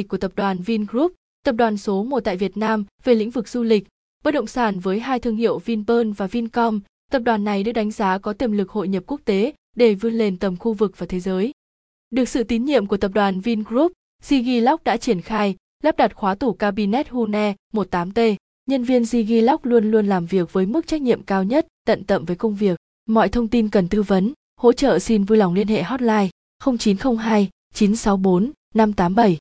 của tập đoàn Vingroup, tập đoàn số 1 tại Việt Nam về lĩnh vực du lịch, bất động sản với hai thương hiệu Vinpearl và Vincom, tập đoàn này được đánh giá có tiềm lực hội nhập quốc tế để vươn lên tầm khu vực và thế giới. Được sự tín nhiệm của tập đoàn Vingroup, Sigilock đã triển khai, lắp đặt khóa tủ cabinet Hune 18T. Nhân viên Sigilock luôn luôn làm việc với mức trách nhiệm cao nhất, tận tậm với công việc. Mọi thông tin cần tư vấn, hỗ trợ xin vui lòng liên hệ hotline 0902 964 587.